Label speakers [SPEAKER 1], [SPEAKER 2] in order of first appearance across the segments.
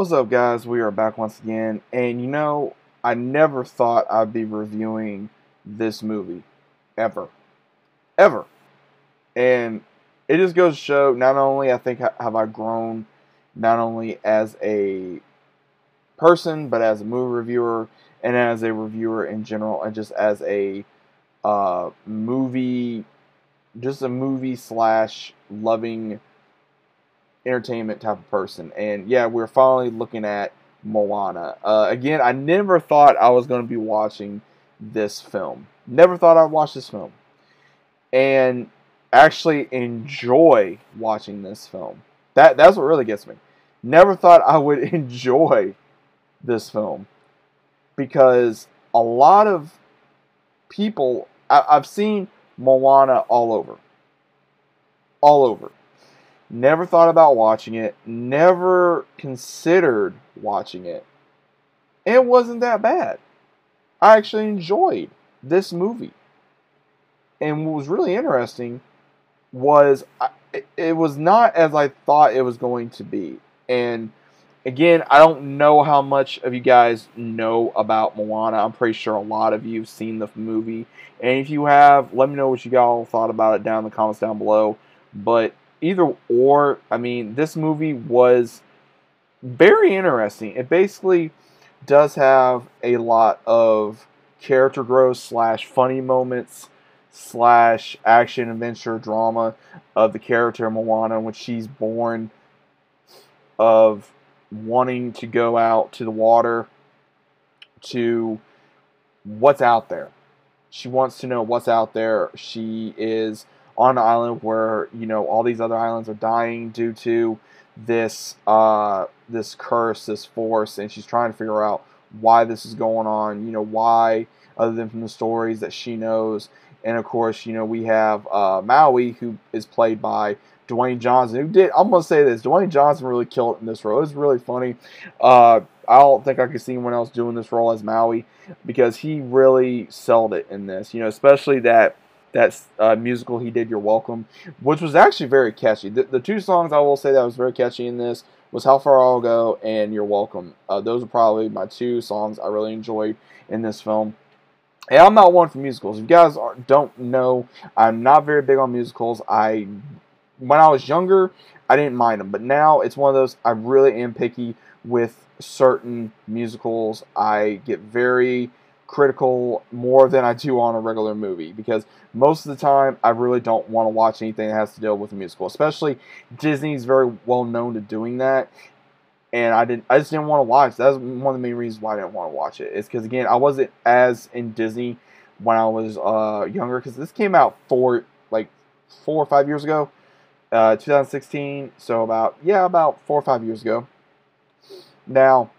[SPEAKER 1] What's up, guys? We are back once again, and you know, I never thought I'd be reviewing this movie ever, ever, and it just goes to show. Not only I think have I grown, not only as a person, but as a movie reviewer and as a reviewer in general, and just as a uh, movie, just a movie slash loving entertainment type of person. And yeah, we're finally looking at Moana. Uh, again, I never thought I was going to be watching this film. Never thought I'd watch this film. And actually enjoy watching this film. That that's what really gets me. Never thought I would enjoy this film because a lot of people I, I've seen Moana all over. All over. Never thought about watching it. Never considered watching it. It wasn't that bad. I actually enjoyed this movie. And what was really interesting was it was not as I thought it was going to be. And again, I don't know how much of you guys know about Moana. I'm pretty sure a lot of you have seen the movie. And if you have, let me know what you all thought about it down in the comments down below. But either or, I mean, this movie was very interesting. It basically does have a lot of character growth slash funny moments slash action adventure drama of the character Moana when she's born of wanting to go out to the water to what's out there. She wants to know what's out there. She is on an island where you know all these other islands are dying due to this uh, this curse, this force, and she's trying to figure out why this is going on. You know why, other than from the stories that she knows. And of course, you know we have uh, Maui, who is played by Dwayne Johnson, who did. I'm gonna say this: Dwayne Johnson really killed it in this role. It was really funny. Uh, I don't think I could see anyone else doing this role as Maui because he really sold it in this. You know, especially that that uh, musical he did, "You're Welcome," which was actually very catchy. The, the, two songs I will say that was very catchy in this was "How Far I'll Go" and "You're Welcome." Uh, those are probably my two songs I really enjoyed in this film. And I'm not one for musicals. If you guys are, don't know, I'm not very big on musicals. I, when I was younger, I didn't mind them, but now it's one of those I really am picky with certain musicals. I get very critical more than I do on a regular movie because most of the time I really don't want to watch anything that has to deal with a musical. Especially Disney's very well known to doing that. And I didn't I just didn't want to watch. That's one of the main reasons why I didn't want to watch it. It's because again I wasn't as in Disney when I was uh, younger because this came out four like four or five years ago. Uh, 2016, so about yeah, about four or five years ago. Now,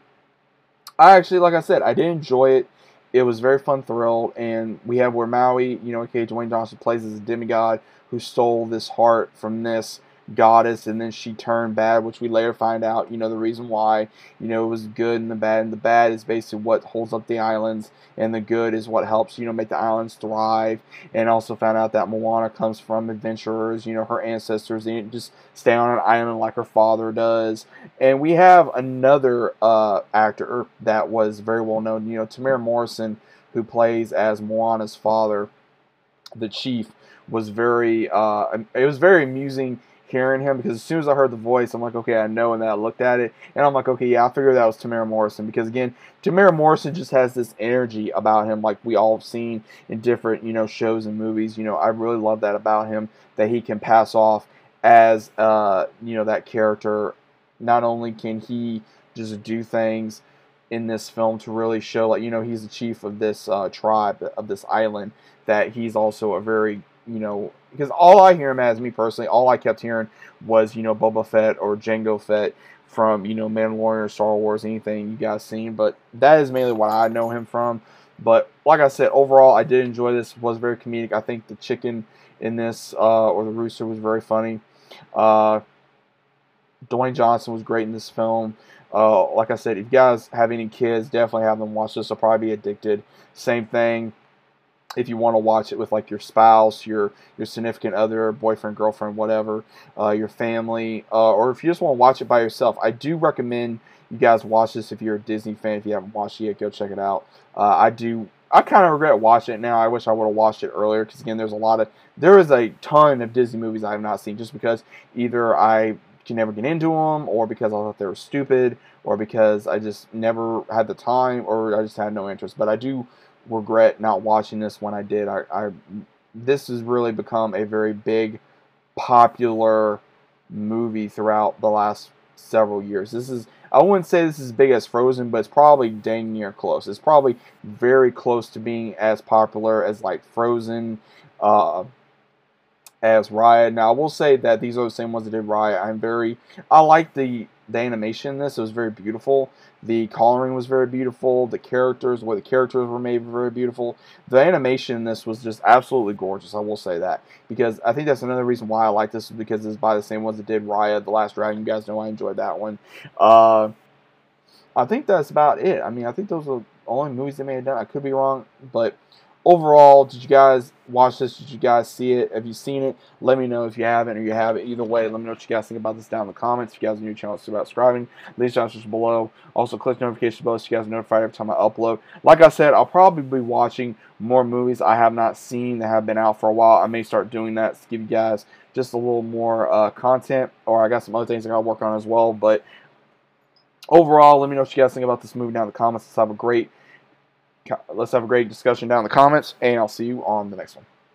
[SPEAKER 1] I actually, like I said, I did enjoy it it was very fun thrill, and we have where Maui, you know, okay, Dwayne Johnson plays as a demigod who stole this heart from this goddess and then she turned bad which we later find out you know the reason why you know it was good and the bad and the bad is basically what holds up the islands and the good is what helps you know make the islands thrive. And also found out that Moana comes from adventurers you know her ancestors they didn't just stay on an island like her father does. And we have another uh, actor that was very well known you know Temuera Morrison who plays as Moana's father. The chief was very uh, it was very amusing hearing him because as soon as I heard the voice, I'm like, okay, I know. And then I looked at it, and I'm like, okay, yeah, I figured that was Temuera Morrison because again, Temuera Morrison just has this energy about him, like we all have seen in different, you know, shows and movies. You know, I really love that about him that he can pass off as, uh, you know, that character. Not only can he just do things in this film to really show, like, you know, he's the chief of this uh, tribe of this island, that he's also a very you know, because all I hear him as, me personally, all I kept hearing was, you know, Boba Fett or Jango Fett from, you know, Mandalorian or Star Wars, anything you guys seen. But that is mainly what I know him from. But like I said, overall, I did enjoy this. It was very comedic. I think the chicken in this, uh, or the rooster, was very funny. Uh, Dwayne Johnson was great in this film. Uh, like I said, if you guys have any kids, definitely have them watch this. They'll probably be addicted. Same thing if you want to watch it with like your spouse, your your significant other, boyfriend, girlfriend, whatever, uh, your family, uh, or if you just want to watch it by yourself, I do recommend you guys watch this. If you're a Disney fan, if you haven't watched it yet, go check it out. Uh, I do. I kind of regret watching it now. I wish I would have watched it earlier because again, there's a lot of there is a ton of Disney movies I have not seen just because either I can never get into them, or because I thought they were stupid, or because I just never had the time, or I just had no interest. But I do regret not watching this when I did. I, I this has really become a very big, popular movie throughout the last several years. This is I wouldn't say this is as big as Frozen, but it's probably dang near close. It's probably very close to being as popular as like Frozen, uh, as Raya. Now I will say that these are the same ones that did Raya. I'm very I like the the animation in this. It was very beautiful. The coloring was very beautiful. The characters, way the characters were made, were very beautiful. The animation in this was just absolutely gorgeous. I will say that because I think that's another reason why I like this is because it's by the same ones that did Raya, The Last Dragon. You guys know I enjoyed that one. Uh, I think that's about it. I mean, I think those are the only movies they may have done. I could be wrong, but overall, did you guys watch this? Did you guys see it? Have you seen it? Let me know if you haven't or you have it. Either way, let me know what you guys think about this down in the comments. If you guys are new to the channel, about subscribing. Leave your answers below. Also, click the notification bell so you guys are notified every time I upload. Like I said, I'll probably be watching more movies I have not seen that have been out for a while. I may start doing that to give you guys just a little more uh, content, or I got some other things I got to work on as well. But overall, let me know what you guys think about this movie down in the comments. Let's have a great let's have a great discussion down in the comments, and I'll see you on the next one.